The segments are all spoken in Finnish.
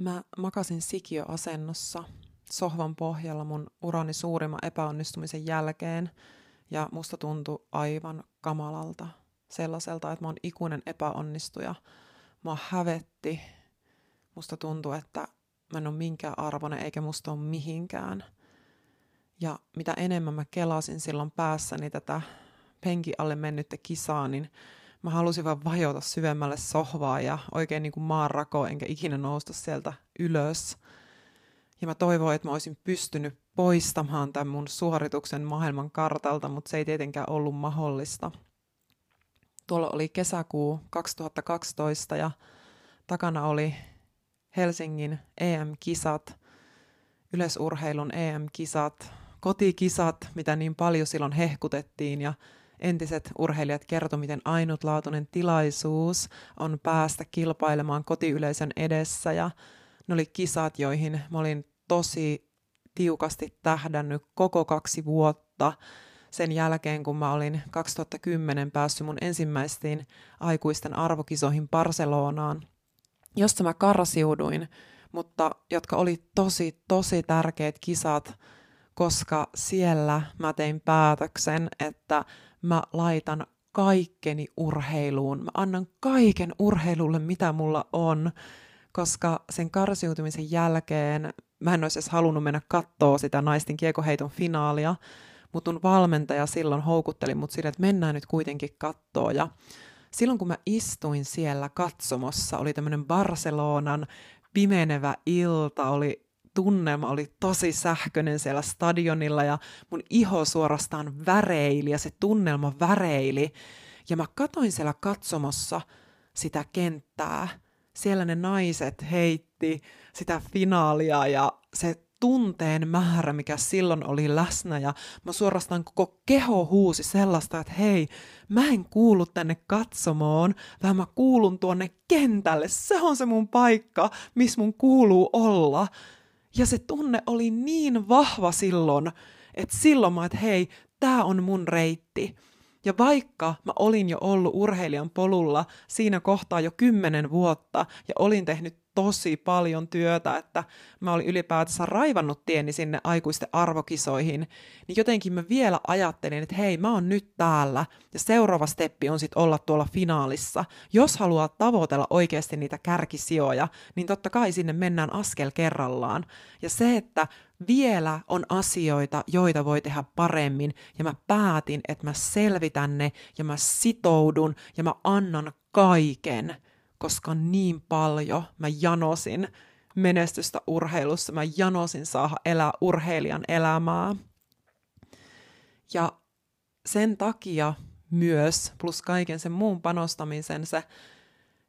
Mä makasin sikiöasennossa sohvan pohjalla mun urani suurimman epäonnistumisen jälkeen ja musta tuntui aivan kamalalta sellaiselta, että mä oon ikuinen epäonnistuja. Mä hävetti. Musta tuntui, että mä en ole minkään arvoinen eikä musta ole mihinkään. Ja mitä enemmän mä kelasin silloin päässäni tätä penki alle mennyttä kisaa, niin mä halusin vaan vajota syvemmälle sohvaa ja oikein niin kuin maanrako, enkä ikinä nousta sieltä ylös. Ja mä toivoin, että mä olisin pystynyt poistamaan tämän mun suorituksen maailman kartalta, mutta se ei tietenkään ollut mahdollista. Tuolla oli kesäkuu 2012 ja takana oli Helsingin EM-kisat, yleisurheilun EM-kisat, kotikisat, mitä niin paljon silloin hehkutettiin ja entiset urheilijat kertoivat, miten ainutlaatuinen tilaisuus on päästä kilpailemaan kotiyleisön edessä. Ja ne oli kisat, joihin mä olin tosi tiukasti tähdännyt koko kaksi vuotta. Sen jälkeen, kun mä olin 2010 päässyt mun ensimmäisiin aikuisten arvokisoihin Barcelonaan, josta mä karsiuduin, mutta jotka oli tosi, tosi tärkeät kisat, koska siellä mä tein päätöksen, että mä laitan kaikkeni urheiluun. Mä annan kaiken urheilulle, mitä mulla on, koska sen karsiutumisen jälkeen mä en olisi edes halunnut mennä kattoo sitä naisten kiekoheiton finaalia, mutta mun valmentaja silloin houkutteli mut sille, että mennään nyt kuitenkin kattoo. Ja silloin kun mä istuin siellä katsomossa, oli tämmöinen Barcelonan pimenevä ilta, oli tunnelma oli tosi sähköinen siellä stadionilla ja mun iho suorastaan väreili ja se tunnelma väreili. Ja mä katoin siellä katsomossa sitä kenttää. Siellä ne naiset heitti sitä finaalia ja se tunteen määrä, mikä silloin oli läsnä ja mä suorastaan koko keho huusi sellaista, että hei, mä en kuulu tänne katsomoon, vaan mä kuulun tuonne kentälle. Se on se mun paikka, missä mun kuuluu olla. Ja se tunne oli niin vahva silloin, että silloin mä, että hei, tää on mun reitti. Ja vaikka mä olin jo ollut urheilijan polulla siinä kohtaa jo kymmenen vuotta ja olin tehnyt tosi paljon työtä, että mä olin ylipäätänsä raivannut tieni sinne aikuisten arvokisoihin, niin jotenkin mä vielä ajattelin, että hei, mä oon nyt täällä, ja seuraava steppi on sitten olla tuolla finaalissa. Jos haluaa tavoitella oikeasti niitä kärkisijoja, niin totta kai sinne mennään askel kerrallaan. Ja se, että vielä on asioita, joita voi tehdä paremmin, ja mä päätin, että mä selvitän ne, ja mä sitoudun, ja mä annan kaiken – koska niin paljon mä janosin menestystä urheilussa, mä janosin saada elää urheilijan elämää. Ja sen takia myös, plus kaiken sen muun panostamisen, se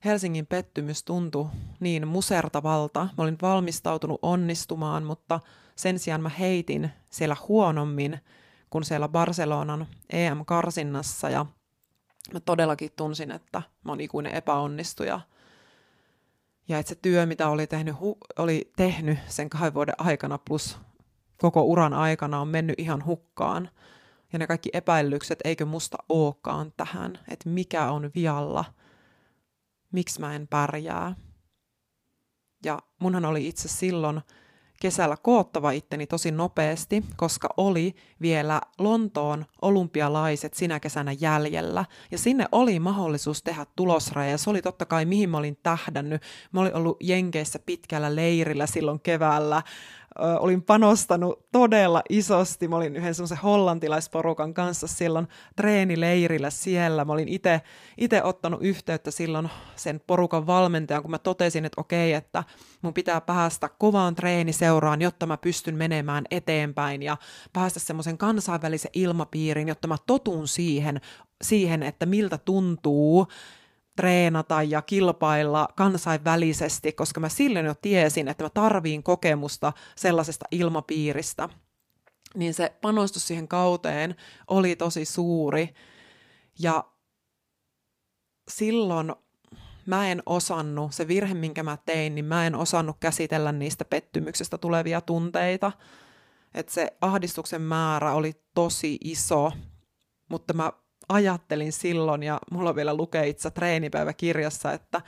Helsingin pettymys tuntui niin musertavalta. Mä olin valmistautunut onnistumaan, mutta sen sijaan mä heitin siellä huonommin kuin siellä Barcelonan EM-karsinnassa ja mä todellakin tunsin, että mä oon ikuinen epäonnistuja. Ja että se työ, mitä oli tehnyt, hu- oli tehnyt sen kahden vuoden aikana plus koko uran aikana on mennyt ihan hukkaan. Ja ne kaikki epäilykset, eikö musta ookaan tähän, että mikä on vialla, miksi mä en pärjää. Ja munhan oli itse silloin kesällä koottava itteni tosi nopeasti, koska oli vielä Lontoon olympialaiset sinä kesänä jäljellä. Ja sinne oli mahdollisuus tehdä tulosraja. Ja se oli totta kai mihin mä olin tähdännyt. Mä olin ollut Jenkeissä pitkällä leirillä silloin keväällä olin panostanut todella isosti. Mä olin yhden semmoisen hollantilaisporukan kanssa silloin treenileirillä siellä. Mä olin itse ottanut yhteyttä silloin sen porukan valmentajan, kun mä totesin, että okei, että mun pitää päästä kovaan treeniseuraan, jotta mä pystyn menemään eteenpäin ja päästä semmoisen kansainvälisen ilmapiirin, jotta mä totun siihen, siihen, että miltä tuntuu treenata ja kilpailla kansainvälisesti, koska mä silloin jo tiesin, että mä tarviin kokemusta sellaisesta ilmapiiristä. Niin se panostus siihen kauteen oli tosi suuri. Ja silloin mä en osannut, se virhe minkä mä tein, niin mä en osannut käsitellä niistä pettymyksestä tulevia tunteita. Että se ahdistuksen määrä oli tosi iso, mutta mä ajattelin silloin, ja mulla vielä lukee itse treenipäiväkirjassa, että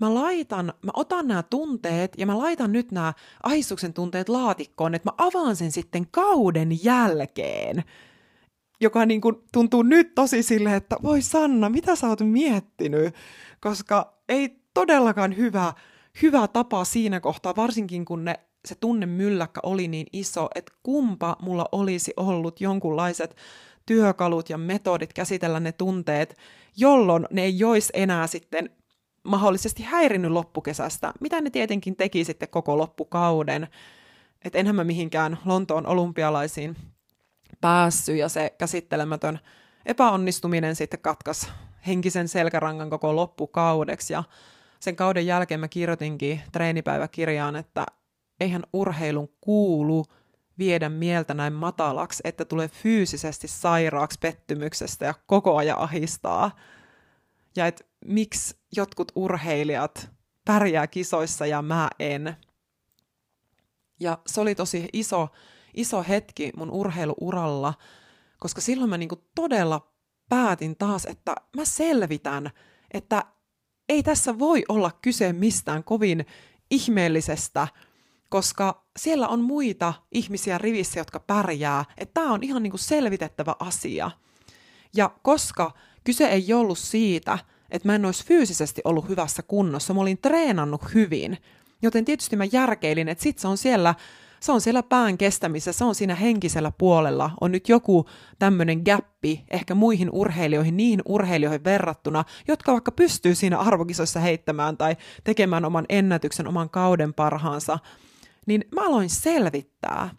mä laitan, mä otan nämä tunteet ja mä laitan nyt nämä ahistuksen tunteet laatikkoon, että mä avaan sen sitten kauden jälkeen joka niin kuin tuntuu nyt tosi silleen, että voi Sanna, mitä sä oot miettinyt? Koska ei todellakaan hyvä, hyvä tapa siinä kohtaa, varsinkin kun ne, se tunne mylläkkä oli niin iso, että kumpa mulla olisi ollut jonkunlaiset työkalut ja metodit käsitellä ne tunteet, jolloin ne ei jois enää sitten mahdollisesti häirinnyt loppukesästä, mitä ne tietenkin teki sitten koko loppukauden. Että enhän mä mihinkään Lontoon olympialaisiin päässyt ja se käsittelemätön epäonnistuminen sitten katkas henkisen selkärangan koko loppukaudeksi ja sen kauden jälkeen mä kirjoitinkin treenipäiväkirjaan, että eihän urheilun kuulu viedä mieltä näin matalaksi, että tulee fyysisesti sairaaksi pettymyksestä ja koko ajan ahistaa. Ja että miksi jotkut urheilijat pärjää kisoissa ja mä en. Ja se oli tosi iso iso hetki mun urheiluuralla, koska silloin mä niinku todella päätin taas, että mä selvitän, että ei tässä voi olla kyse mistään kovin ihmeellisestä, koska siellä on muita ihmisiä rivissä, jotka pärjää, että tämä on ihan niinku selvitettävä asia. Ja koska kyse ei ollut siitä, että mä en olisi fyysisesti ollut hyvässä kunnossa, mä olin treenannut hyvin, joten tietysti mä järkeilin, että sit se on siellä se on siellä pään kestämisessä, se on siinä henkisellä puolella. On nyt joku tämmöinen gappi ehkä muihin urheilijoihin, niihin urheilijoihin verrattuna, jotka vaikka pystyy siinä arvokisoissa heittämään tai tekemään oman ennätyksen, oman kauden parhaansa. Niin mä aloin selvittää,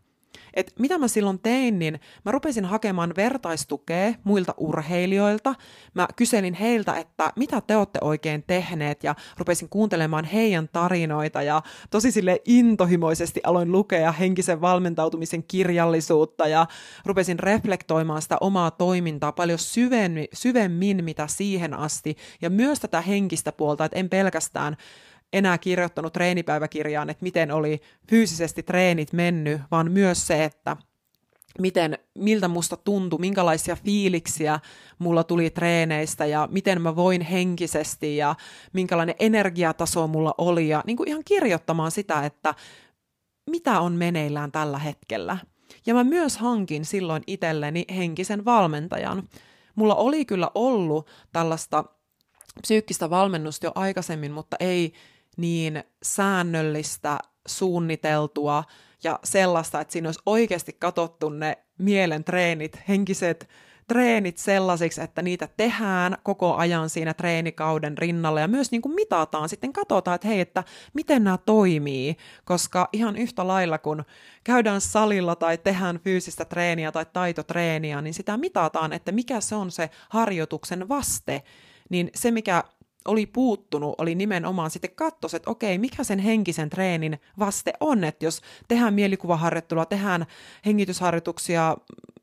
et mitä mä silloin tein, niin mä rupesin hakemaan vertaistukea muilta urheilijoilta. Mä kyselin heiltä, että mitä te olette oikein tehneet ja rupesin kuuntelemaan heidän tarinoita ja tosi sille intohimoisesti aloin lukea henkisen valmentautumisen kirjallisuutta ja rupesin reflektoimaan sitä omaa toimintaa paljon syvemmin, syvemmin mitä siihen asti ja myös tätä henkistä puolta, että en pelkästään enää kirjoittanut treenipäiväkirjaan, että miten oli fyysisesti treenit mennyt, vaan myös se, että miten, miltä musta tuntui, minkälaisia fiiliksiä mulla tuli treeneistä ja miten mä voin henkisesti ja minkälainen energiataso mulla oli ja niin kuin ihan kirjoittamaan sitä, että mitä on meneillään tällä hetkellä. Ja mä myös hankin silloin itselleni henkisen valmentajan. Mulla oli kyllä ollut tällaista psyykkistä valmennusta jo aikaisemmin, mutta ei niin säännöllistä, suunniteltua ja sellaista, että siinä olisi oikeasti katsottu ne mielen treenit, henkiset treenit sellaisiksi, että niitä tehdään koko ajan siinä treenikauden rinnalla ja myös niin kuin mitataan, sitten katsotaan, että hei, että miten nämä toimii, koska ihan yhtä lailla kun käydään salilla tai tehdään fyysistä treeniä tai taitotreeniä, niin sitä mitataan, että mikä se on se harjoituksen vaste, niin se mikä oli puuttunut, oli nimenomaan sitten kattos, että okei, mikä sen henkisen treenin vaste on, että jos tehdään mielikuvaharjoittelua, tehdään hengitysharjoituksia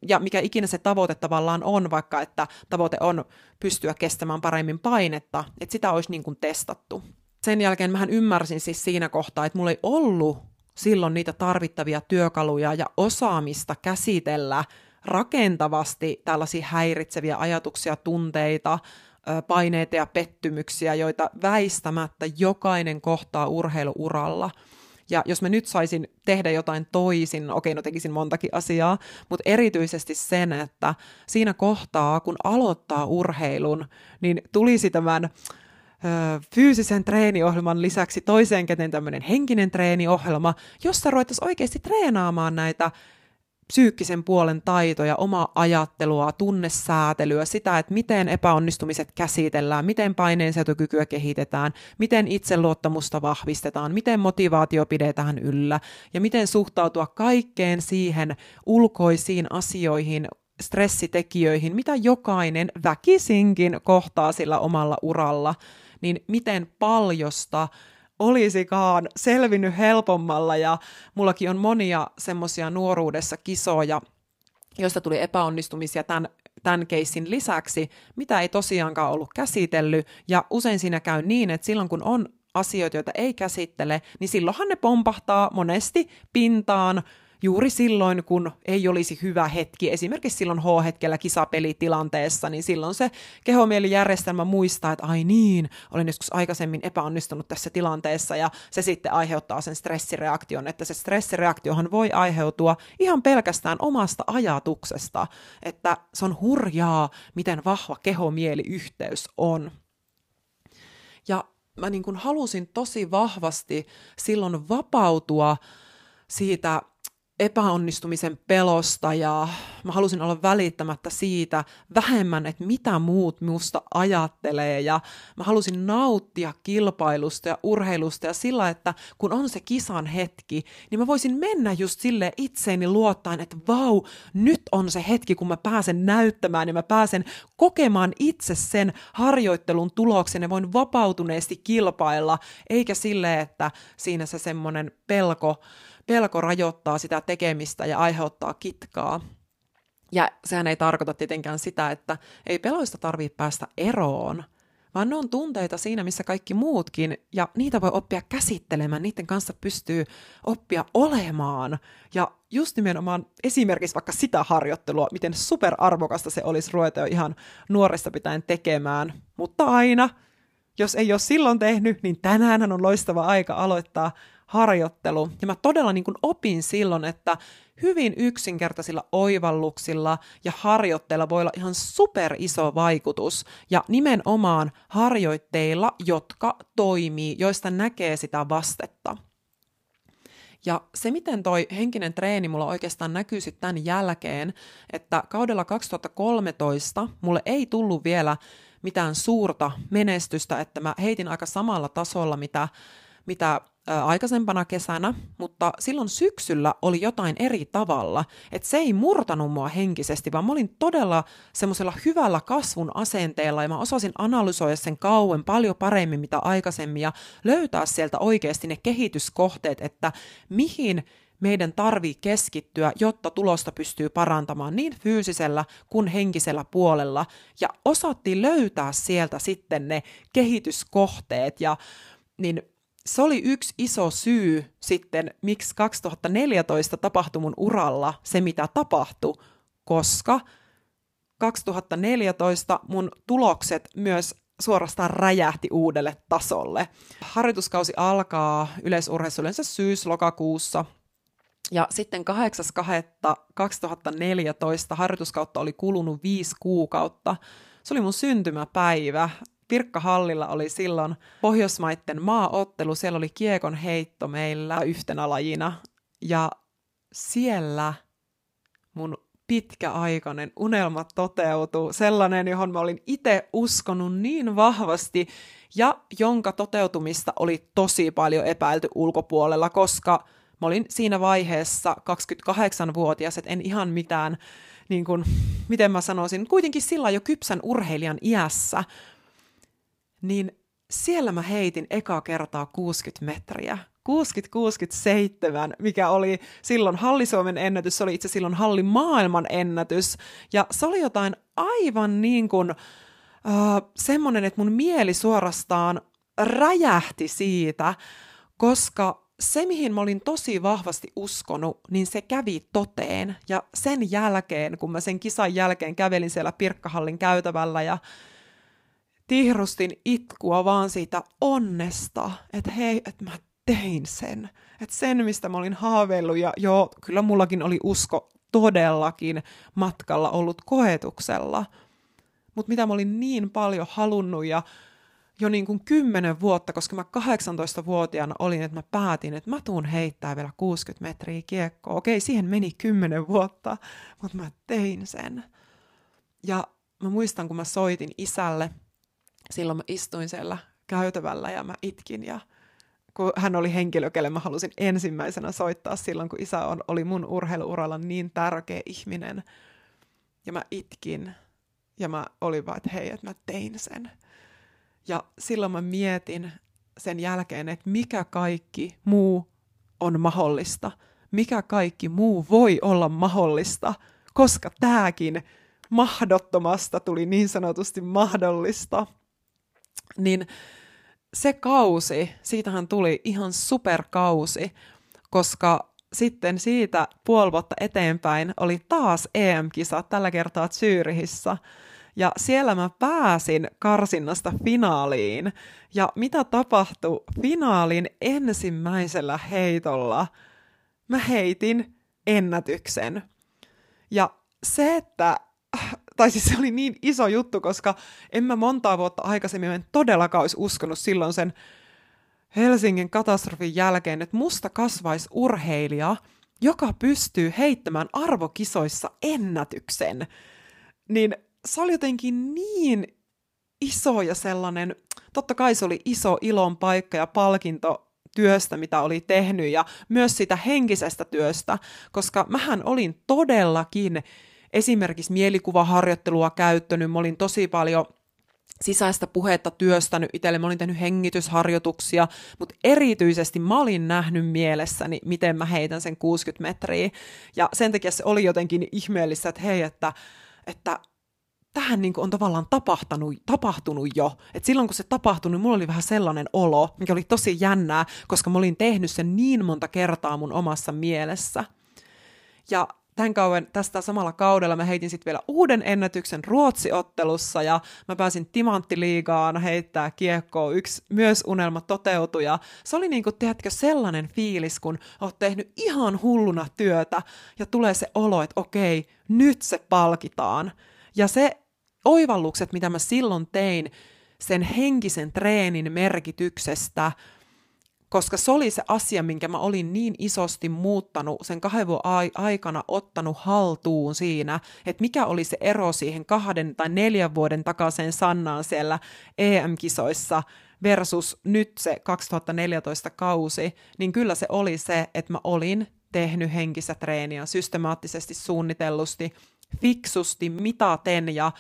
ja mikä ikinä se tavoite tavallaan on, vaikka että tavoite on pystyä kestämään paremmin painetta, että sitä olisi niin kuin testattu. Sen jälkeen mähän ymmärsin siis siinä kohtaa, että mulla ei ollut silloin niitä tarvittavia työkaluja ja osaamista käsitellä rakentavasti tällaisia häiritseviä ajatuksia, tunteita, paineita ja pettymyksiä, joita väistämättä jokainen kohtaa urheiluuralla. Ja jos mä nyt saisin tehdä jotain toisin, no okei, no tekisin montakin asiaa, mutta erityisesti sen, että siinä kohtaa, kun aloittaa urheilun, niin tulisi tämän ö, fyysisen treeniohjelman lisäksi toiseen käteen tämmöinen henkinen treeniohjelma, jossa ruvettaisiin oikeasti treenaamaan näitä psyykkisen puolen taitoja, omaa ajattelua, tunnesäätelyä, sitä, että miten epäonnistumiset käsitellään, miten paineensietokykyä kehitetään, miten itseluottamusta vahvistetaan, miten motivaatio pidetään yllä ja miten suhtautua kaikkeen siihen ulkoisiin asioihin, stressitekijöihin, mitä jokainen väkisinkin kohtaa sillä omalla uralla, niin miten paljosta olisikaan selvinnyt helpommalla ja mullakin on monia semmoisia nuoruudessa kisoja, joista tuli epäonnistumisia tämän, tämän keissin lisäksi, mitä ei tosiaankaan ollut käsitellyt. Ja usein siinä käy niin, että silloin kun on asioita, joita ei käsittele, niin silloinhan ne pompahtaa monesti pintaan juuri silloin, kun ei olisi hyvä hetki, esimerkiksi silloin H-hetkellä kisapelitilanteessa, niin silloin se kehomielijärjestelmä muistaa, että ai niin, olin joskus aikaisemmin epäonnistunut tässä tilanteessa, ja se sitten aiheuttaa sen stressireaktion, että se stressireaktiohan voi aiheutua ihan pelkästään omasta ajatuksesta, että se on hurjaa, miten vahva kehomieliyhteys on. Ja mä niin kuin halusin tosi vahvasti silloin vapautua siitä epäonnistumisen pelosta ja mä halusin olla välittämättä siitä vähemmän, että mitä muut musta ajattelee. Ja mä halusin nauttia kilpailusta ja urheilusta ja sillä, että kun on se kisan hetki, niin mä voisin mennä just sille itseeni luottaen, että vau, nyt on se hetki, kun mä pääsen näyttämään ja mä pääsen kokemaan itse sen harjoittelun tuloksen. Ja voin vapautuneesti kilpailla, eikä sille, että siinä se semmoinen pelko pelko rajoittaa sitä tekemistä ja aiheuttaa kitkaa. Ja sehän ei tarkoita tietenkään sitä, että ei peloista tarvitse päästä eroon, vaan ne on tunteita siinä, missä kaikki muutkin, ja niitä voi oppia käsittelemään, niiden kanssa pystyy oppia olemaan. Ja just nimenomaan esimerkiksi vaikka sitä harjoittelua, miten superarvokasta se olisi ruveta jo ihan nuoresta pitäen tekemään, mutta aina, jos ei ole silloin tehnyt, niin tänään on loistava aika aloittaa harjoittelu. Ja mä todella niin kuin opin silloin, että hyvin yksinkertaisilla oivalluksilla ja harjoitteilla voi olla ihan super iso vaikutus. Ja nimenomaan harjoitteilla, jotka toimii, joista näkee sitä vastetta. Ja se, miten toi henkinen treeni mulla oikeastaan näkyy sitten tämän jälkeen, että kaudella 2013 mulle ei tullut vielä mitään suurta menestystä, että mä heitin aika samalla tasolla, mitä, mitä aikaisempana kesänä, mutta silloin syksyllä oli jotain eri tavalla. Että se ei murtanut mua henkisesti, vaan mä olin todella semmoisella hyvällä kasvun asenteella ja mä osasin analysoida sen kauan paljon paremmin mitä aikaisemmin ja löytää sieltä oikeasti ne kehityskohteet, että mihin meidän tarvii keskittyä, jotta tulosta pystyy parantamaan niin fyysisellä kuin henkisellä puolella. Ja osattiin löytää sieltä sitten ne kehityskohteet ja niin se oli yksi iso syy sitten, miksi 2014 tapahtui mun uralla se, mitä tapahtui, koska 2014 mun tulokset myös suorastaan räjähti uudelle tasolle. Harjoituskausi alkaa yleisurheilussa syys-lokakuussa, ja sitten 8.2.2014 harjoituskautta oli kulunut viisi kuukautta. Se oli mun syntymäpäivä. Pirkka Hallilla oli silloin Pohjoismaiden maaottelu, siellä oli kiekon heitto meillä yhtenä lajina. Ja siellä mun pitkäaikainen unelma toteutuu, sellainen, johon mä olin itse uskonut niin vahvasti ja jonka toteutumista oli tosi paljon epäilty ulkopuolella, koska mä olin siinä vaiheessa 28-vuotias, että en ihan mitään, niin kuin, miten mä sanoisin, kuitenkin sillä jo kypsän urheilijan iässä, niin siellä mä heitin eka kertaa 60 metriä. 60-67, mikä oli silloin Halli-Suomen ennätys, se oli itse silloin Halli maailman ennätys. Ja se oli jotain aivan niin kuin uh, semmoinen, että mun mieli suorastaan räjähti siitä, koska se, mihin mä olin tosi vahvasti uskonut, niin se kävi toteen. Ja sen jälkeen, kun mä sen kisan jälkeen kävelin siellä Pirkkahallin käytävällä ja tihrustin itkua vaan siitä onnesta, että hei, että mä tein sen. Että sen, mistä mä olin haaveillut, ja joo, kyllä mullakin oli usko todellakin matkalla ollut koetuksella. Mutta mitä mä olin niin paljon halunnut ja jo niin kuin kymmenen vuotta, koska mä 18-vuotiaana olin, että mä päätin, että mä tuun heittää vielä 60 metriä kiekkoa. Okei, siihen meni kymmenen vuotta, mutta mä tein sen. Ja mä muistan, kun mä soitin isälle, silloin mä istuin siellä käytävällä ja mä itkin ja kun hän oli henkilö, kelle mä halusin ensimmäisenä soittaa silloin, kun isä on, oli mun urheiluuralla niin tärkeä ihminen. Ja mä itkin ja mä olin vaan, että hei, että mä tein sen. Ja silloin mä mietin sen jälkeen, että mikä kaikki muu on mahdollista. Mikä kaikki muu voi olla mahdollista, koska tämäkin mahdottomasta tuli niin sanotusti mahdollista niin se kausi, siitähän tuli ihan superkausi, koska sitten siitä puoli vuotta eteenpäin oli taas EM-kisa, tällä kertaa Zyrihissä. Ja siellä mä pääsin karsinnasta finaaliin. Ja mitä tapahtui finaalin ensimmäisellä heitolla? Mä heitin ennätyksen. Ja se, että tai siis se oli niin iso juttu, koska en mä montaa vuotta aikaisemmin en todellakaan olisi uskonut silloin sen Helsingin katastrofin jälkeen, että musta kasvaisi urheilija, joka pystyy heittämään arvokisoissa ennätyksen. Niin se oli jotenkin niin iso ja sellainen, totta kai se oli iso ilon paikka ja palkinto työstä, mitä oli tehnyt ja myös sitä henkisestä työstä, koska mähän olin todellakin esimerkiksi mielikuvaharjoittelua käyttänyt, mä olin tosi paljon sisäistä puhetta työstänyt itselle, mä olin tehnyt hengitysharjoituksia, mutta erityisesti mä olin nähnyt mielessäni, miten mä heitän sen 60 metriä, ja sen takia se oli jotenkin ihmeellistä, että hei, että, että tähän niin on tavallaan tapahtunut, tapahtunut jo. Et silloin kun se tapahtui, niin mulla oli vähän sellainen olo, mikä oli tosi jännää, koska mä olin tehnyt sen niin monta kertaa mun omassa mielessä. Ja tämän kauan tästä samalla kaudella mä heitin sitten vielä uuden ennätyksen Ruotsiottelussa ja mä pääsin Timanttiliigaan heittää kiekkoa. Yksi myös unelma toteutui ja se oli niinku, tiedätkö, sellainen fiilis, kun oot tehnyt ihan hulluna työtä ja tulee se olo, että okei, nyt se palkitaan. Ja se oivallukset, mitä mä silloin tein sen henkisen treenin merkityksestä, koska se oli se asia, minkä mä olin niin isosti muuttanut sen kahden vuoden aikana ottanut haltuun siinä, että mikä oli se ero siihen kahden tai neljän vuoden takaisin Sannaan siellä EM-kisoissa versus nyt se 2014 kausi, niin kyllä se oli se, että mä olin tehnyt henkistä treeniä systemaattisesti, suunnitellusti, fiksusti, mitaten ja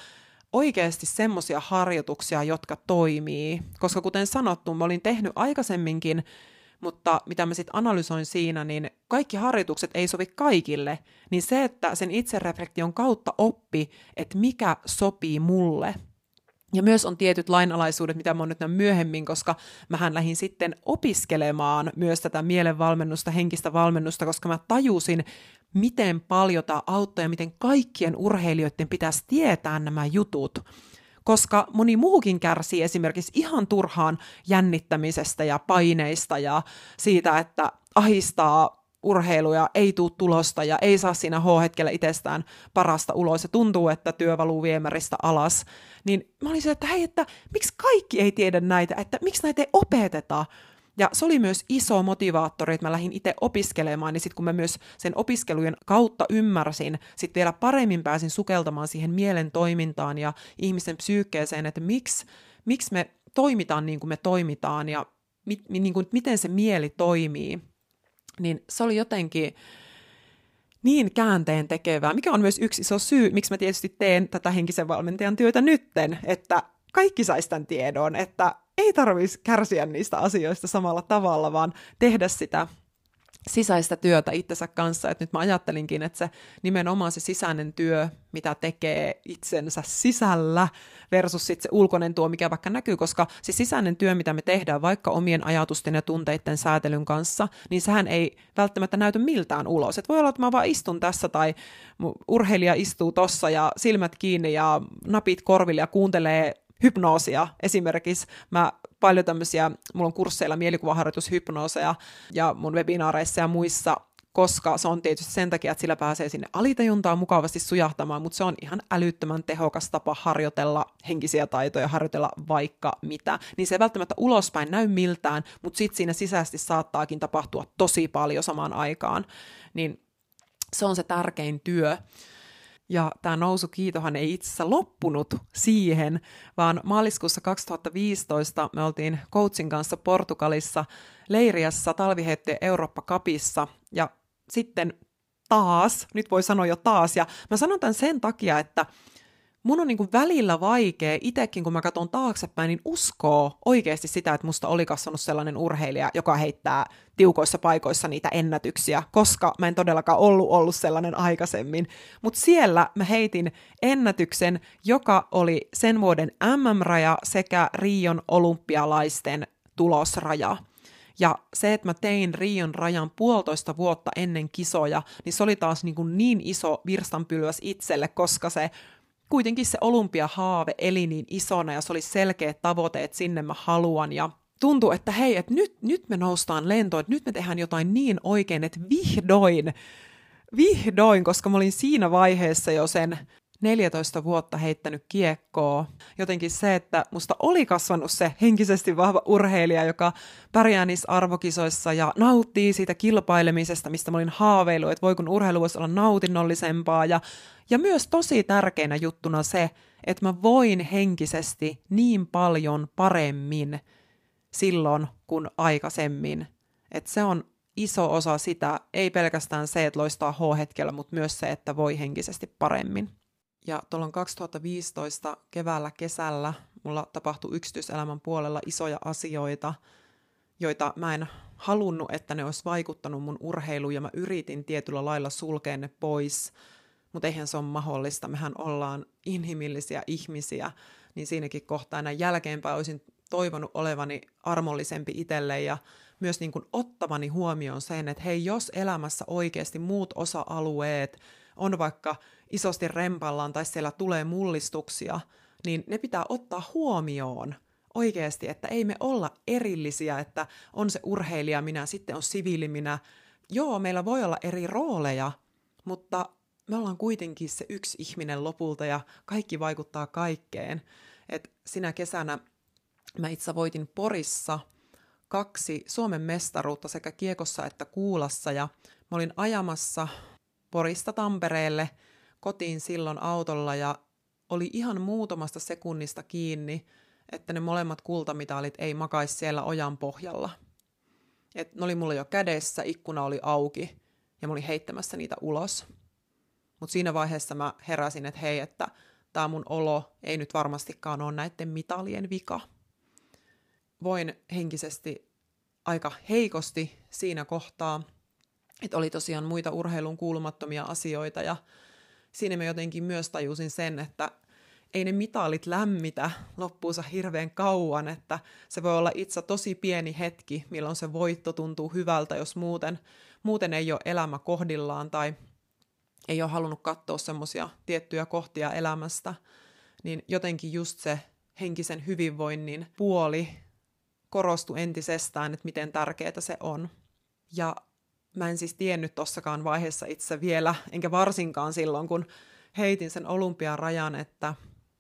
oikeasti semmoisia harjoituksia, jotka toimii. Koska kuten sanottu, mä olin tehnyt aikaisemminkin, mutta mitä mä sitten analysoin siinä, niin kaikki harjoitukset ei sovi kaikille. Niin se, että sen itsereflektion kautta oppi, että mikä sopii mulle – ja myös on tietyt lainalaisuudet, mitä mä oon nyt myöhemmin, koska mähän lähdin sitten opiskelemaan myös tätä mielenvalmennusta, henkistä valmennusta, koska mä tajusin, miten paljon tämä auttaa ja miten kaikkien urheilijoiden pitäisi tietää nämä jutut. Koska moni muukin kärsii esimerkiksi ihan turhaan jännittämisestä ja paineista ja siitä, että ahistaa urheiluja, ei tuu tulosta ja ei saa siinä H-hetkellä itsestään parasta ulos ja tuntuu, että työ valuu viemäristä alas, niin mä olin se, että hei, että miksi kaikki ei tiedä näitä, että miksi näitä ei opeteta? Ja se oli myös iso motivaattori, että mä lähdin itse opiskelemaan, niin sitten kun mä myös sen opiskelujen kautta ymmärsin, sitten vielä paremmin pääsin sukeltamaan siihen mielen toimintaan ja ihmisen psyykkeeseen, että miksi, miksi me toimitaan niin kuin me toimitaan ja mit, niin kuin, miten se mieli toimii, niin se oli jotenkin niin käänteen tekevää, mikä on myös yksi iso syy, miksi mä tietysti teen tätä henkisen valmentajan työtä nytten, että kaikki saisi tämän tiedon, että ei tarvitsisi kärsiä niistä asioista samalla tavalla, vaan tehdä sitä sisäistä työtä itsensä kanssa. Et nyt mä ajattelinkin, että se nimenomaan se sisäinen työ, mitä tekee itsensä sisällä versus sit se ulkoinen tuo, mikä vaikka näkyy, koska se sisäinen työ, mitä me tehdään vaikka omien ajatusten ja tunteiden säätelyn kanssa, niin sehän ei välttämättä näytä miltään ulos. Et voi olla, että mä vaan istun tässä tai urheilija istuu tossa ja silmät kiinni ja napit korville ja kuuntelee hypnoosia. Esimerkiksi mä paljon tämmöisiä, mulla on kursseilla mielikuvaharjoitushypnooseja ja mun webinaareissa ja muissa, koska se on tietysti sen takia, että sillä pääsee sinne alitajuntaan mukavasti sujahtamaan, mutta se on ihan älyttömän tehokas tapa harjoitella henkisiä taitoja, harjoitella vaikka mitä. Niin se ei välttämättä ulospäin näy miltään, mutta sitten siinä sisäisesti saattaakin tapahtua tosi paljon samaan aikaan. Niin se on se tärkein työ. Ja tämä nousu kiitohan ei itse asiassa loppunut siihen, vaan maaliskuussa 2015 me oltiin coachin kanssa Portugalissa leiriässä talviheittojen Eurooppa-kapissa ja sitten taas, nyt voi sanoa jo taas, ja mä sanon tämän sen takia, että mun on niin kuin välillä vaikea itsekin, kun mä katson taaksepäin, niin uskoo oikeasti sitä, että musta oli kasvanut sellainen urheilija, joka heittää tiukoissa paikoissa niitä ennätyksiä, koska mä en todellakaan ollut ollut sellainen aikaisemmin. Mutta siellä mä heitin ennätyksen, joka oli sen vuoden MM-raja sekä Rion olympialaisten tulosraja. Ja se, että mä tein Rion rajan puolitoista vuotta ennen kisoja, niin se oli taas niin, kuin niin iso virstanpylväs itselle, koska se kuitenkin se olympiahaave eli niin isona ja se oli selkeä tavoite, että sinne mä haluan. Ja tuntui, että hei, että nyt, nyt me noustaan lentoon, että nyt me tehdään jotain niin oikein, että vihdoin, vihdoin, koska mä olin siinä vaiheessa jo sen 14 vuotta heittänyt kiekkoa. Jotenkin se, että musta oli kasvanut se henkisesti vahva urheilija, joka pärjää niissä arvokisoissa ja nauttii siitä kilpailemisesta, mistä mä olin haaveillut, että voi kun urheilu voisi olla nautinnollisempaa. Ja, ja myös tosi tärkeänä juttuna se, että mä voin henkisesti niin paljon paremmin silloin kuin aikaisemmin. Että se on iso osa sitä, ei pelkästään se, että loistaa H-hetkellä, mutta myös se, että voi henkisesti paremmin. Ja tuolloin 2015 keväällä, kesällä mulla tapahtui yksityiselämän puolella isoja asioita, joita mä en halunnut, että ne olisi vaikuttanut mun urheiluun ja mä yritin tietyllä lailla sulkea ne pois, mutta eihän se ole mahdollista. Mehän ollaan inhimillisiä ihmisiä, niin siinäkin kohtaa näin jälkeenpäin olisin toivonut olevani armollisempi itselle ja myös niin kuin ottavani huomioon sen, että hei, jos elämässä oikeasti muut osa-alueet on vaikka isosti rempallaan tai siellä tulee mullistuksia, niin ne pitää ottaa huomioon oikeasti, että ei me olla erillisiä, että on se urheilija minä, sitten on siviili minä. Joo, meillä voi olla eri rooleja, mutta me ollaan kuitenkin se yksi ihminen lopulta ja kaikki vaikuttaa kaikkeen. Et sinä kesänä mä itse voitin Porissa kaksi Suomen mestaruutta sekä kiekossa että kuulassa ja mä olin ajamassa Porista Tampereelle kotiin silloin autolla ja oli ihan muutamasta sekunnista kiinni, että ne molemmat kultamitalit ei makaisi siellä ojan pohjalla. Et ne oli mulla jo kädessä, ikkuna oli auki ja mä olin heittämässä niitä ulos. Mutta siinä vaiheessa mä heräsin, että hei, että tämä mun olo ei nyt varmastikaan ole näiden mitalien vika. Voin henkisesti aika heikosti siinä kohtaa, että oli tosiaan muita urheilun kuulumattomia asioita ja siinä mä jotenkin myös tajusin sen, että ei ne mitalit lämmitä loppuunsa hirveän kauan, että se voi olla itse tosi pieni hetki, milloin se voitto tuntuu hyvältä, jos muuten, muuten ei ole elämä kohdillaan tai ei ole halunnut katsoa semmoisia tiettyjä kohtia elämästä, niin jotenkin just se henkisen hyvinvoinnin puoli korostui entisestään, että miten tärkeää se on. Ja mä en siis tiennyt tossakaan vaiheessa itse vielä, enkä varsinkaan silloin, kun heitin sen olympiarajan, että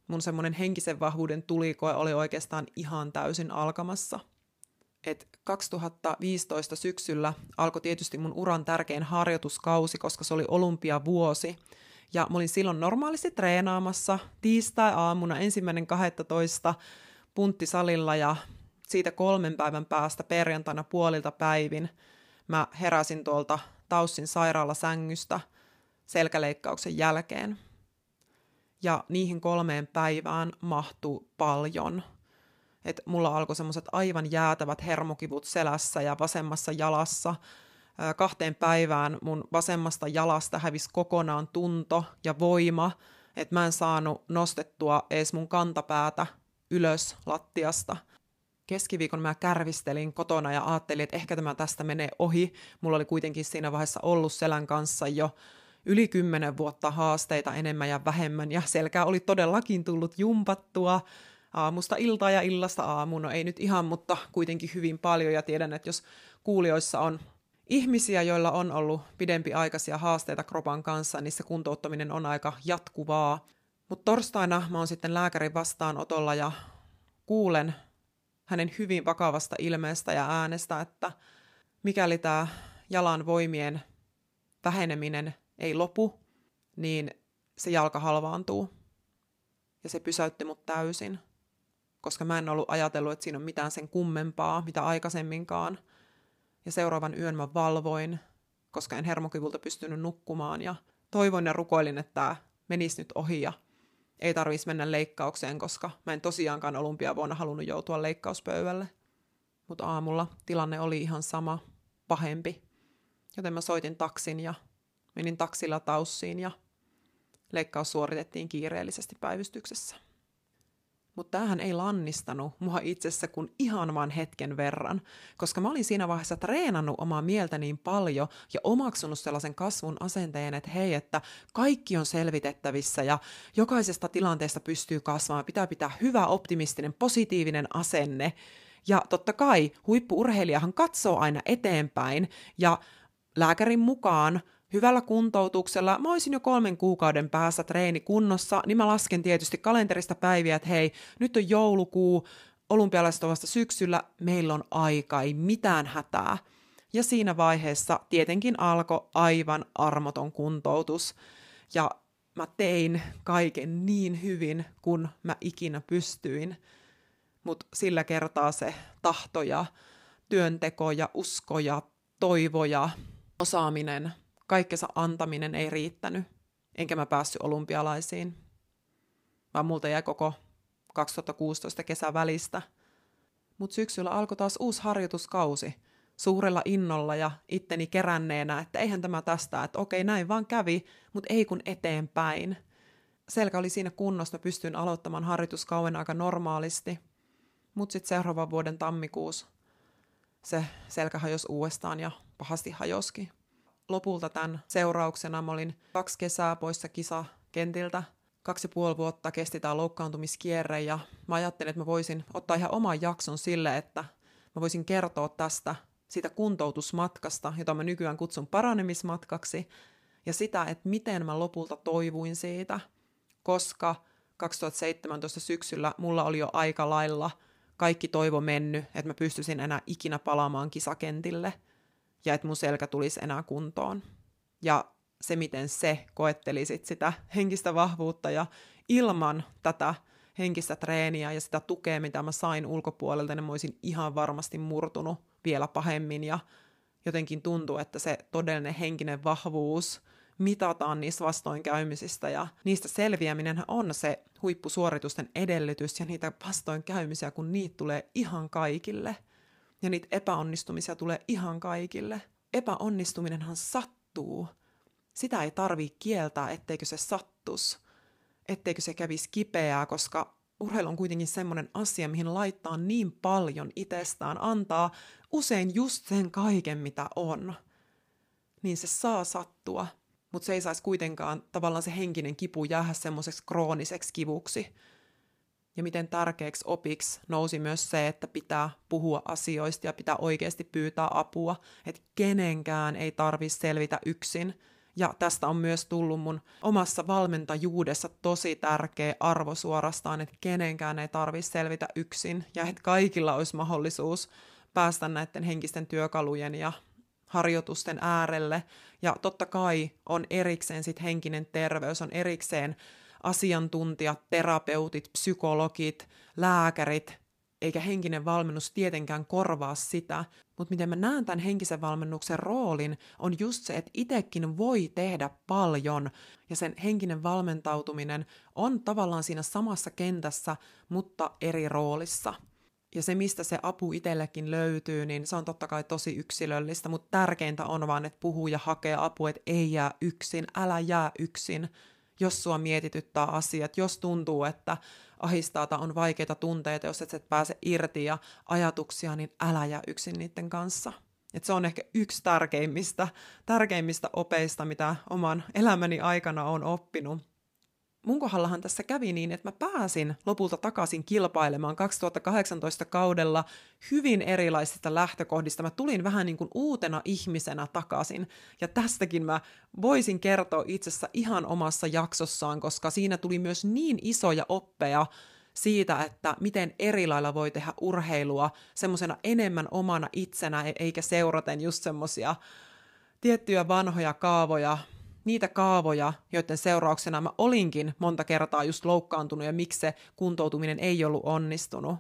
mun semmoinen henkisen vahvuuden tulikoe oli oikeastaan ihan täysin alkamassa. Et 2015 syksyllä alkoi tietysti mun uran tärkein harjoituskausi, koska se oli olympiavuosi. Ja mä olin silloin normaalisti treenaamassa tiistai-aamuna ensimmäinen 12 punttisalilla ja siitä kolmen päivän päästä perjantaina puolilta päivin – mä heräsin tuolta Taussin sairaalasängystä selkäleikkauksen jälkeen. Ja niihin kolmeen päivään mahtuu paljon. Et mulla alkoi semmoiset aivan jäätävät hermokivut selässä ja vasemmassa jalassa. Kahteen päivään mun vasemmasta jalasta hävisi kokonaan tunto ja voima, että mä en saanut nostettua edes mun kantapäätä ylös lattiasta – keskiviikon mä kärvistelin kotona ja ajattelin, että ehkä tämä tästä menee ohi. Mulla oli kuitenkin siinä vaiheessa ollut selän kanssa jo yli kymmenen vuotta haasteita enemmän ja vähemmän, ja selkää oli todellakin tullut jumpattua aamusta iltaa ja illasta aamuun. No ei nyt ihan, mutta kuitenkin hyvin paljon, ja tiedän, että jos kuulijoissa on ihmisiä, joilla on ollut pidempiaikaisia haasteita kropan kanssa, niin se kuntouttaminen on aika jatkuvaa. Mutta torstaina mä oon sitten lääkärin vastaanotolla ja kuulen hänen hyvin vakavasta ilmeestä ja äänestä, että mikäli tämä jalan voimien väheneminen ei lopu, niin se jalka halvaantuu. Ja se pysäytti mut täysin, koska mä en ollut ajatellut, että siinä on mitään sen kummempaa, mitä aikaisemminkaan. Ja seuraavan yön mä valvoin, koska en hermokivulta pystynyt nukkumaan ja toivoin ja rukoilin, että tämä menisi nyt ohi ja ei tarvitsisi mennä leikkaukseen, koska mä en tosiaankaan olympiavuonna halunnut joutua leikkauspöydälle. Mutta aamulla tilanne oli ihan sama, pahempi. Joten mä soitin taksin ja menin taksilla taussiin ja leikkaus suoritettiin kiireellisesti päivystyksessä. Mutta tämähän ei lannistanut mua itsessä kuin ihan vain hetken verran, koska mä olin siinä vaiheessa treenannut omaa mieltä niin paljon ja omaksunut sellaisen kasvun asenteen, että hei, että kaikki on selvitettävissä ja jokaisesta tilanteesta pystyy kasvamaan, pitää pitää hyvä, optimistinen, positiivinen asenne. Ja totta kai huippuurheilijahan katsoo aina eteenpäin ja lääkärin mukaan hyvällä kuntoutuksella, mä olisin jo kolmen kuukauden päässä treeni kunnossa, niin mä lasken tietysti kalenterista päiviä, että hei, nyt on joulukuu, olympialaiset on vasta syksyllä, meillä on aika, ei mitään hätää. Ja siinä vaiheessa tietenkin alkoi aivan armoton kuntoutus. Ja mä tein kaiken niin hyvin, kun mä ikinä pystyin. Mutta sillä kertaa se tahto ja työnteko ja usko ja toivo ja osaaminen kaikkensa antaminen ei riittänyt, enkä mä päässyt olympialaisiin, vaan multa jäi koko 2016 kesän välistä. Mutta syksyllä alkoi taas uusi harjoituskausi, suurella innolla ja itteni keränneenä, että eihän tämä tästä, että okei näin vaan kävi, mutta ei kun eteenpäin. Selkä oli siinä kunnossa, mä pystyin aloittamaan harjoituskauen aika normaalisti, mutta sitten seuraavan vuoden tammikuussa se selkä hajosi uudestaan ja pahasti hajoski lopulta tämän seurauksena mä olin kaksi kesää poissa kisakentiltä. Kaksi ja puoli vuotta kesti tämä loukkaantumiskierre ja mä ajattelin, että mä voisin ottaa ihan oman jakson sille, että mä voisin kertoa tästä siitä kuntoutusmatkasta, jota mä nykyään kutsun paranemismatkaksi, ja sitä, että miten mä lopulta toivuin siitä, koska 2017 syksyllä mulla oli jo aika lailla kaikki toivo mennyt, että mä pystyisin enää ikinä palaamaan kisakentille – ja että mun selkä tulisi enää kuntoon. Ja se, miten se koetteli sit sitä henkistä vahvuutta ja ilman tätä henkistä treeniä ja sitä tukea, mitä mä sain ulkopuolelta, niin mä olisin ihan varmasti murtunut vielä pahemmin ja jotenkin tuntuu, että se todellinen henkinen vahvuus mitataan niistä vastoinkäymisistä ja niistä selviäminen on se huippusuoritusten edellytys ja niitä vastoinkäymisiä, kun niitä tulee ihan kaikille – ja niitä epäonnistumisia tulee ihan kaikille. Epäonnistuminenhan sattuu. Sitä ei tarvii kieltää, etteikö se sattus, etteikö se kävisi kipeää, koska urheilu on kuitenkin semmoinen asia, mihin laittaa niin paljon itsestään, antaa usein just sen kaiken, mitä on. Niin se saa sattua, mutta se ei saisi kuitenkaan tavallaan se henkinen kipu jäädä semmoiseksi krooniseksi kivuksi, ja miten tärkeäksi opiksi nousi myös se, että pitää puhua asioista ja pitää oikeasti pyytää apua, että kenenkään ei tarvitse selvitä yksin. Ja tästä on myös tullut mun omassa valmentajuudessa tosi tärkeä arvo suorastaan, että kenenkään ei tarvitse selvitä yksin ja että kaikilla olisi mahdollisuus päästä näiden henkisten työkalujen ja harjoitusten äärelle. Ja totta kai on erikseen sit henkinen terveys, on erikseen asiantuntijat, terapeutit, psykologit, lääkärit, eikä henkinen valmennus tietenkään korvaa sitä, mutta miten mä näen tämän henkisen valmennuksen roolin, on just se, että itsekin voi tehdä paljon, ja sen henkinen valmentautuminen on tavallaan siinä samassa kentässä, mutta eri roolissa. Ja se, mistä se apu itsellekin löytyy, niin se on totta kai tosi yksilöllistä, mutta tärkeintä on vaan, että puhuu ja hakee apua, että ei jää yksin, älä jää yksin, jos sua mietityttää asiat, jos tuntuu, että ahistaa tai on vaikeita tunteita, jos et, et pääse irti ja ajatuksia, niin älä jää yksin niiden kanssa. Et se on ehkä yksi tärkeimmistä, tärkeimmistä opeista, mitä oman elämäni aikana on oppinut mun kohdallahan tässä kävi niin, että mä pääsin lopulta takaisin kilpailemaan 2018 kaudella hyvin erilaisista lähtökohdista. Mä tulin vähän niin kuin uutena ihmisenä takaisin. Ja tästäkin mä voisin kertoa itsessä ihan omassa jaksossaan, koska siinä tuli myös niin isoja oppeja siitä, että miten eri lailla voi tehdä urheilua semmoisena enemmän omana itsenä, e- eikä seuraten just semmoisia tiettyjä vanhoja kaavoja, niitä kaavoja, joiden seurauksena mä olinkin monta kertaa just loukkaantunut ja miksi se kuntoutuminen ei ollut onnistunut.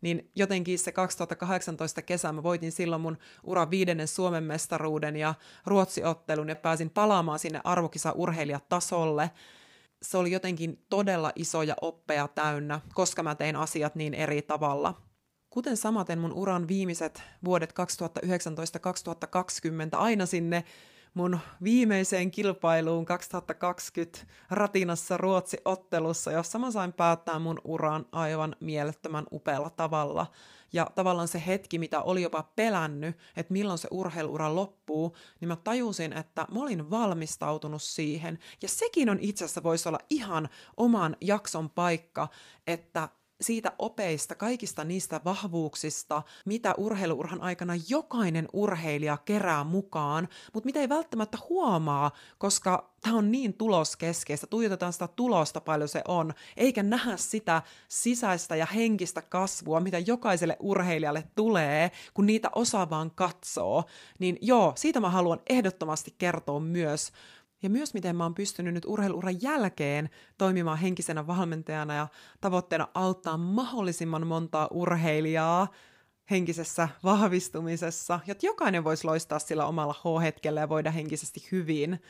Niin jotenkin se 2018 kesä mä voitin silloin mun ura viidennen Suomen mestaruuden ja Ruotsiottelun ja pääsin palaamaan sinne arvokisa urheilijatasolle. Se oli jotenkin todella isoja oppeja täynnä, koska mä tein asiat niin eri tavalla. Kuten samaten mun uran viimeiset vuodet 2019-2020 aina sinne mun viimeiseen kilpailuun 2020 Ratinassa Ruotsi-ottelussa, jossa mä sain päättää mun uran aivan mielettömän upealla tavalla. Ja tavallaan se hetki, mitä oli jopa pelännyt, että milloin se urheiluura loppuu, niin mä tajusin, että mä olin valmistautunut siihen. Ja sekin on itse asiassa voisi olla ihan oman jakson paikka, että siitä opeista, kaikista niistä vahvuuksista, mitä urheiluurhan aikana jokainen urheilija kerää mukaan, mutta mitä ei välttämättä huomaa, koska tämä on niin tuloskeskeistä, tuijotetaan sitä tulosta paljon se on, eikä nähdä sitä sisäistä ja henkistä kasvua, mitä jokaiselle urheilijalle tulee, kun niitä osaa vaan katsoo, niin joo, siitä mä haluan ehdottomasti kertoa myös, ja myös miten mä oon pystynyt nyt urheiluuran jälkeen toimimaan henkisenä valmentajana ja tavoitteena auttaa mahdollisimman montaa urheilijaa henkisessä vahvistumisessa, jotta jokainen voisi loistaa sillä omalla H-hetkellä ja voida henkisesti hyvin.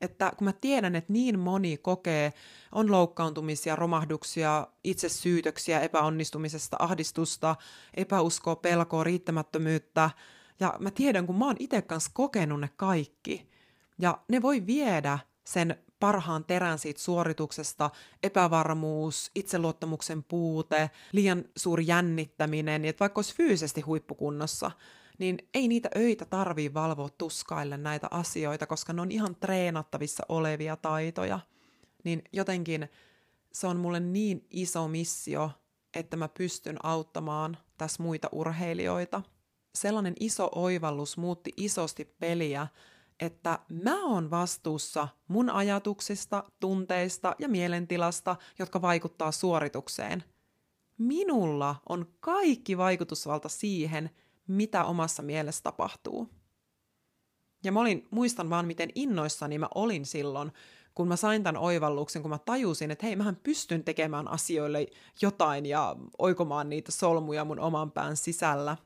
Että kun mä tiedän, että niin moni kokee, on loukkaantumisia, romahduksia, itsesyytöksiä epäonnistumisesta, ahdistusta, epäuskoa, pelkoa, riittämättömyyttä, ja mä tiedän, kun mä oon itse kanssa kokenut ne kaikki – ja ne voi viedä sen parhaan terän siitä suorituksesta, epävarmuus, itseluottamuksen puute, liian suuri jännittäminen, että vaikka olisi fyysisesti huippukunnossa, niin ei niitä öitä tarvii valvoa tuskaille näitä asioita, koska ne on ihan treenattavissa olevia taitoja. Niin jotenkin se on mulle niin iso missio, että mä pystyn auttamaan tässä muita urheilijoita. Sellainen iso oivallus muutti isosti peliä, että mä oon vastuussa mun ajatuksista, tunteista ja mielentilasta, jotka vaikuttaa suoritukseen. Minulla on kaikki vaikutusvalta siihen, mitä omassa mielessä tapahtuu. Ja mä olin, muistan vaan, miten innoissani mä olin silloin, kun mä sain tämän oivalluksen, kun mä tajusin, että hei, mähän pystyn tekemään asioille jotain ja oikomaan niitä solmuja mun oman pään sisällä.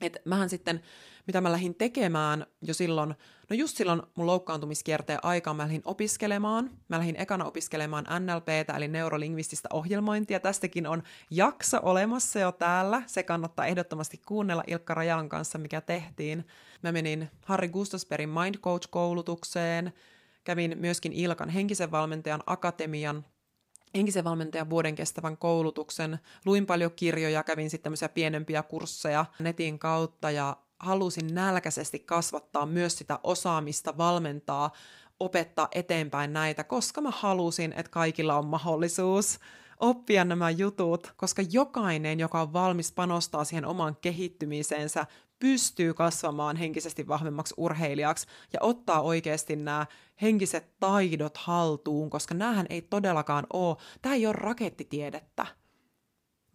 Että mähän sitten mitä mä lähdin tekemään jo silloin, no just silloin mun loukkaantumiskierteen aikaan mä lähdin opiskelemaan. Mä lähdin ekana opiskelemaan NLPtä, eli neurolingvististä ohjelmointia. Tästäkin on jakso olemassa jo täällä. Se kannattaa ehdottomasti kuunnella Ilkka Rajan kanssa, mikä tehtiin. Mä menin Harri Gustosperin Mind Coach-koulutukseen, kävin myöskin Ilkan henkisen valmentajan akatemian henkisen valmentajan vuoden kestävän koulutuksen, luin paljon kirjoja, kävin sitten tämmöisiä pienempiä kursseja netin kautta ja halusin nälkäisesti kasvattaa myös sitä osaamista, valmentaa, opettaa eteenpäin näitä, koska mä halusin, että kaikilla on mahdollisuus oppia nämä jutut, koska jokainen, joka on valmis panostaa siihen omaan kehittymiseensä, pystyy kasvamaan henkisesti vahvemmaksi urheilijaksi ja ottaa oikeasti nämä henkiset taidot haltuun, koska näähän ei todellakaan ole, tämä ei ole rakettitiedettä,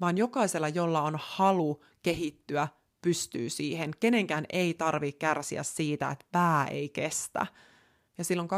vaan jokaisella, jolla on halu kehittyä, pystyy siihen. Kenenkään ei tarvi kärsiä siitä, että pää ei kestä. Ja silloin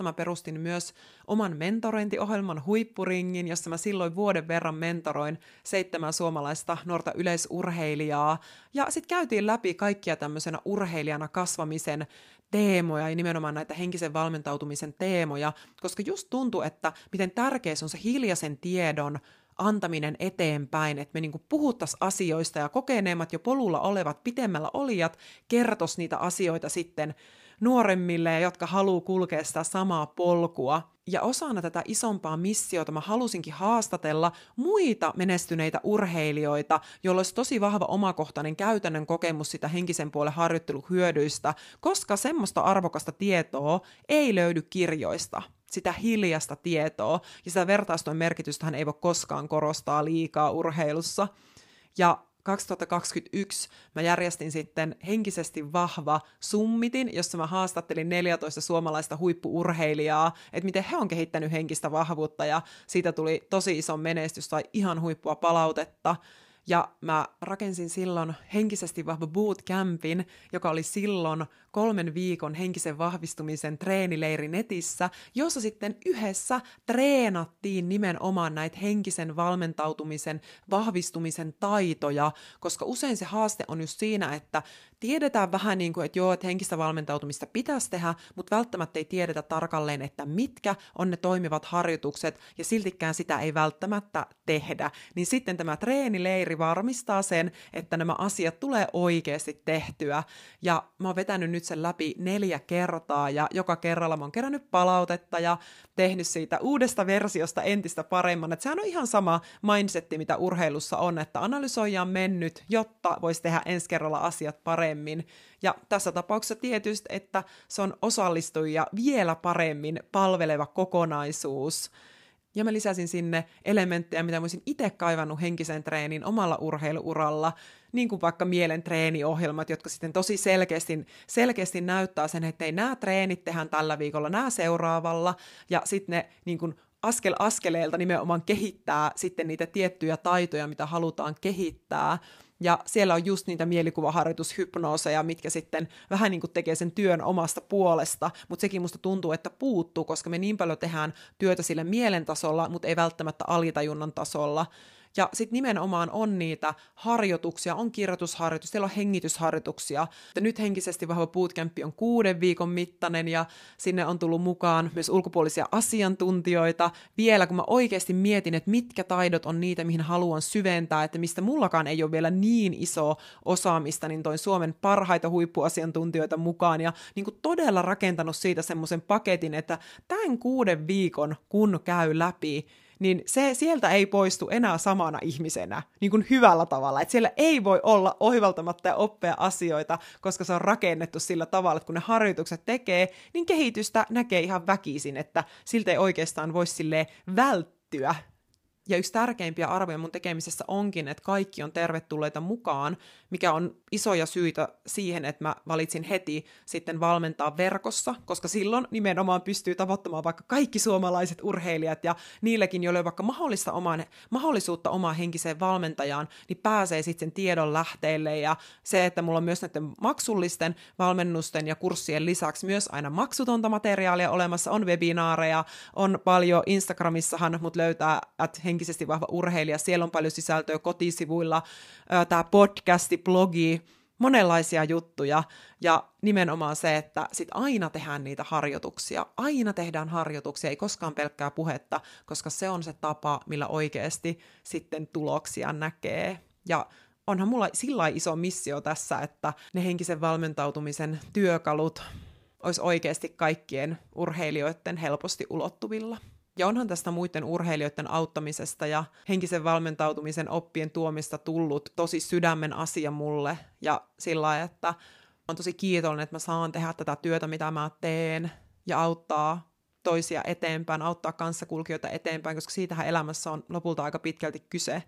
2018-2019 mä perustin myös oman mentorointiohjelman Huippuringin, jossa mä silloin vuoden verran mentoroin seitsemän suomalaista nuorta yleisurheilijaa. Ja sitten käytiin läpi kaikkia tämmöisenä urheilijana kasvamisen teemoja ja nimenomaan näitä henkisen valmentautumisen teemoja, koska just tuntuu, että miten tärkeä se on se hiljaisen tiedon antaminen eteenpäin, että me niinku puhuttaisiin asioista ja kokeneemmat jo polulla olevat, pitemmällä olijat kertos niitä asioita sitten nuoremmille, jotka haluaa kulkea sitä samaa polkua. Ja osana tätä isompaa missiota mä halusinkin haastatella muita menestyneitä urheilijoita, joilla olisi tosi vahva omakohtainen käytännön kokemus sitä henkisen puolen harjoitteluhyödyistä, koska semmoista arvokasta tietoa ei löydy kirjoista sitä hiljasta tietoa, ja sitä vertaistojen merkitystähän ei voi koskaan korostaa liikaa urheilussa. Ja 2021 mä järjestin sitten henkisesti vahva summitin, jossa mä haastattelin 14 suomalaista huippuurheilijaa, että miten he on kehittänyt henkistä vahvuutta ja siitä tuli tosi iso menestys tai ihan huippua palautetta. Ja mä rakensin silloin henkisesti vahva bootcampin, joka oli silloin kolmen viikon henkisen vahvistumisen treenileiri netissä, jossa sitten yhdessä treenattiin nimenomaan näitä henkisen valmentautumisen, vahvistumisen taitoja, koska usein se haaste on just siinä, että tiedetään vähän niin kuin, että joo, että henkistä valmentautumista pitäisi tehdä, mutta välttämättä ei tiedetä tarkalleen, että mitkä on ne toimivat harjoitukset, ja siltikään sitä ei välttämättä tehdä. Niin sitten tämä treenileiri varmistaa sen, että nämä asiat tulee oikeasti tehtyä. Ja mä oon vetänyt nyt sen läpi neljä kertaa ja joka kerralla mä oon kerännyt palautetta ja tehnyt siitä uudesta versiosta entistä paremman. Että sehän on ihan sama mindsetti, mitä urheilussa on, että analysoijaan mennyt, jotta voisi tehdä ensi kerralla asiat paremmin. Ja tässä tapauksessa tietysti, että se on osallistujia vielä paremmin palveleva kokonaisuus. Ja mä lisäsin sinne elementtejä, mitä mä olisin itse kaivannut henkisen treenin omalla urheiluuralla, niin kuin vaikka mielen treeniohjelmat, jotka sitten tosi selkeästi, selkeästi näyttää sen, että ei nämä treenit tehdään tällä viikolla, nämä seuraavalla, ja sitten ne niin kuin askel askeleelta nimenomaan kehittää sitten niitä tiettyjä taitoja, mitä halutaan kehittää. Ja siellä on just niitä mielikuvaharjoitushypnooseja, mitkä sitten vähän niin kuin tekee sen työn omasta puolesta, mutta sekin musta tuntuu, että puuttuu, koska me niin paljon tehdään työtä sille mielen tasolla, mutta ei välttämättä alitajunnan tasolla. Ja sitten nimenomaan on niitä harjoituksia, on kirjoitusharjoitus, siellä on hengitysharjoituksia. Nyt henkisesti vahva bootcamp on kuuden viikon mittainen ja sinne on tullut mukaan myös ulkopuolisia asiantuntijoita. Vielä kun mä oikeasti mietin, että mitkä taidot on niitä, mihin haluan syventää, että mistä mullakaan ei ole vielä niin iso osaamista, niin toin Suomen parhaita huippuasiantuntijoita mukaan ja niin kuin todella rakentanut siitä semmoisen paketin, että tämän kuuden viikon kun käy läpi, niin se sieltä ei poistu enää samana ihmisenä, niin kuin hyvällä tavalla. Että siellä ei voi olla oivaltamatta ja oppia asioita, koska se on rakennettu sillä tavalla, että kun ne harjoitukset tekee, niin kehitystä näkee ihan väkisin, että siltä ei oikeastaan voisi sille välttyä ja yksi tärkeimpiä arvoja mun tekemisessä onkin, että kaikki on tervetulleita mukaan, mikä on isoja syitä siihen, että mä valitsin heti sitten valmentaa verkossa, koska silloin nimenomaan pystyy tavoittamaan vaikka kaikki suomalaiset urheilijat ja niillekin, joille on vaikka mahdollista omaan, mahdollisuutta omaan henkiseen valmentajaan, niin pääsee sitten sen tiedon lähteelle. Ja se, että mulla on myös näiden maksullisten valmennusten ja kurssien lisäksi myös aina maksutonta materiaalia olemassa, on webinaareja, on paljon Instagramissahan mut löytää at henkisesti vahva urheilija, siellä on paljon sisältöä kotisivuilla, tämä podcasti, blogi, monenlaisia juttuja ja nimenomaan se, että sit aina tehdään niitä harjoituksia, aina tehdään harjoituksia, ei koskaan pelkkää puhetta, koska se on se tapa, millä oikeasti sitten tuloksia näkee. Ja onhan mulla sillä iso missio tässä, että ne henkisen valmentautumisen työkalut olisi oikeasti kaikkien urheilijoiden helposti ulottuvilla. Ja onhan tästä muiden urheilijoiden auttamisesta ja henkisen valmentautumisen oppien tuomista tullut tosi sydämen asia mulle. Ja sillä lailla, että on tosi kiitollinen, että mä saan tehdä tätä työtä, mitä mä teen, ja auttaa toisia eteenpäin, auttaa kanssakulkijoita eteenpäin, koska siitähän elämässä on lopulta aika pitkälti kyse,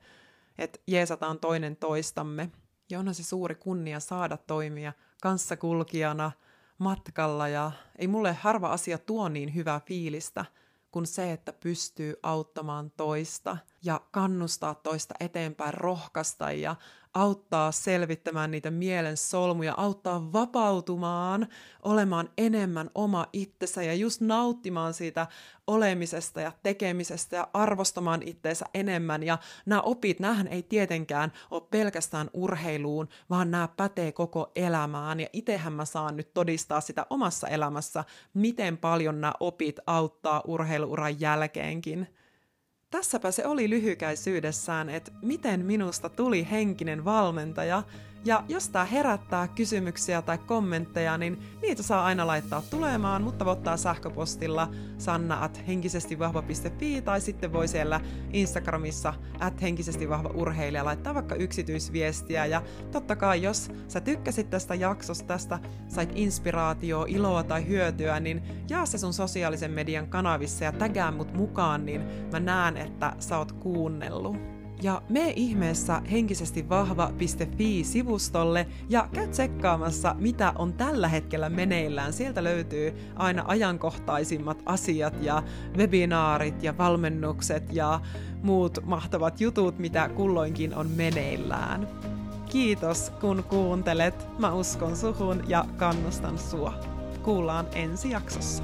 että jeesataan toinen toistamme. Ja onhan se suuri kunnia saada toimia kanssakulkijana matkalla, ja ei mulle harva asia tuo niin hyvää fiilistä – kuin se, että pystyy auttamaan toista ja kannustaa toista eteenpäin, rohkaista ja auttaa selvittämään niitä mielen solmuja, auttaa vapautumaan, olemaan enemmän oma itsensä ja just nauttimaan siitä olemisesta ja tekemisestä ja arvostamaan itteensä enemmän. Ja nämä opit, nämähän ei tietenkään ole pelkästään urheiluun, vaan nämä pätee koko elämään. Ja itsehän mä saan nyt todistaa sitä omassa elämässä, miten paljon nämä opit auttaa urheiluuran jälkeenkin. Tässäpä se oli lyhykäisyydessään, että miten minusta tuli henkinen valmentaja – ja jos tämä herättää kysymyksiä tai kommentteja, niin niitä saa aina laittaa tulemaan, mutta ottaa sähköpostilla sanna at henkisestivahva.fi tai sitten voi siellä Instagramissa at henkisesti vahva urheilija laittaa vaikka yksityisviestiä. Ja totta kai, jos sä tykkäsit tästä jaksosta, tästä sait inspiraatioa, iloa tai hyötyä, niin jaa se sun sosiaalisen median kanavissa ja tägää mut mukaan, niin mä näen, että sä oot kuunnellut. Ja me ihmeessä henkisesti vahva.fi-sivustolle ja käy tsekkaamassa, mitä on tällä hetkellä meneillään. Sieltä löytyy aina ajankohtaisimmat asiat ja webinaarit ja valmennukset ja muut mahtavat jutut, mitä kulloinkin on meneillään. Kiitos kun kuuntelet. Mä uskon suhun ja kannustan sua. Kuullaan ensi jaksossa.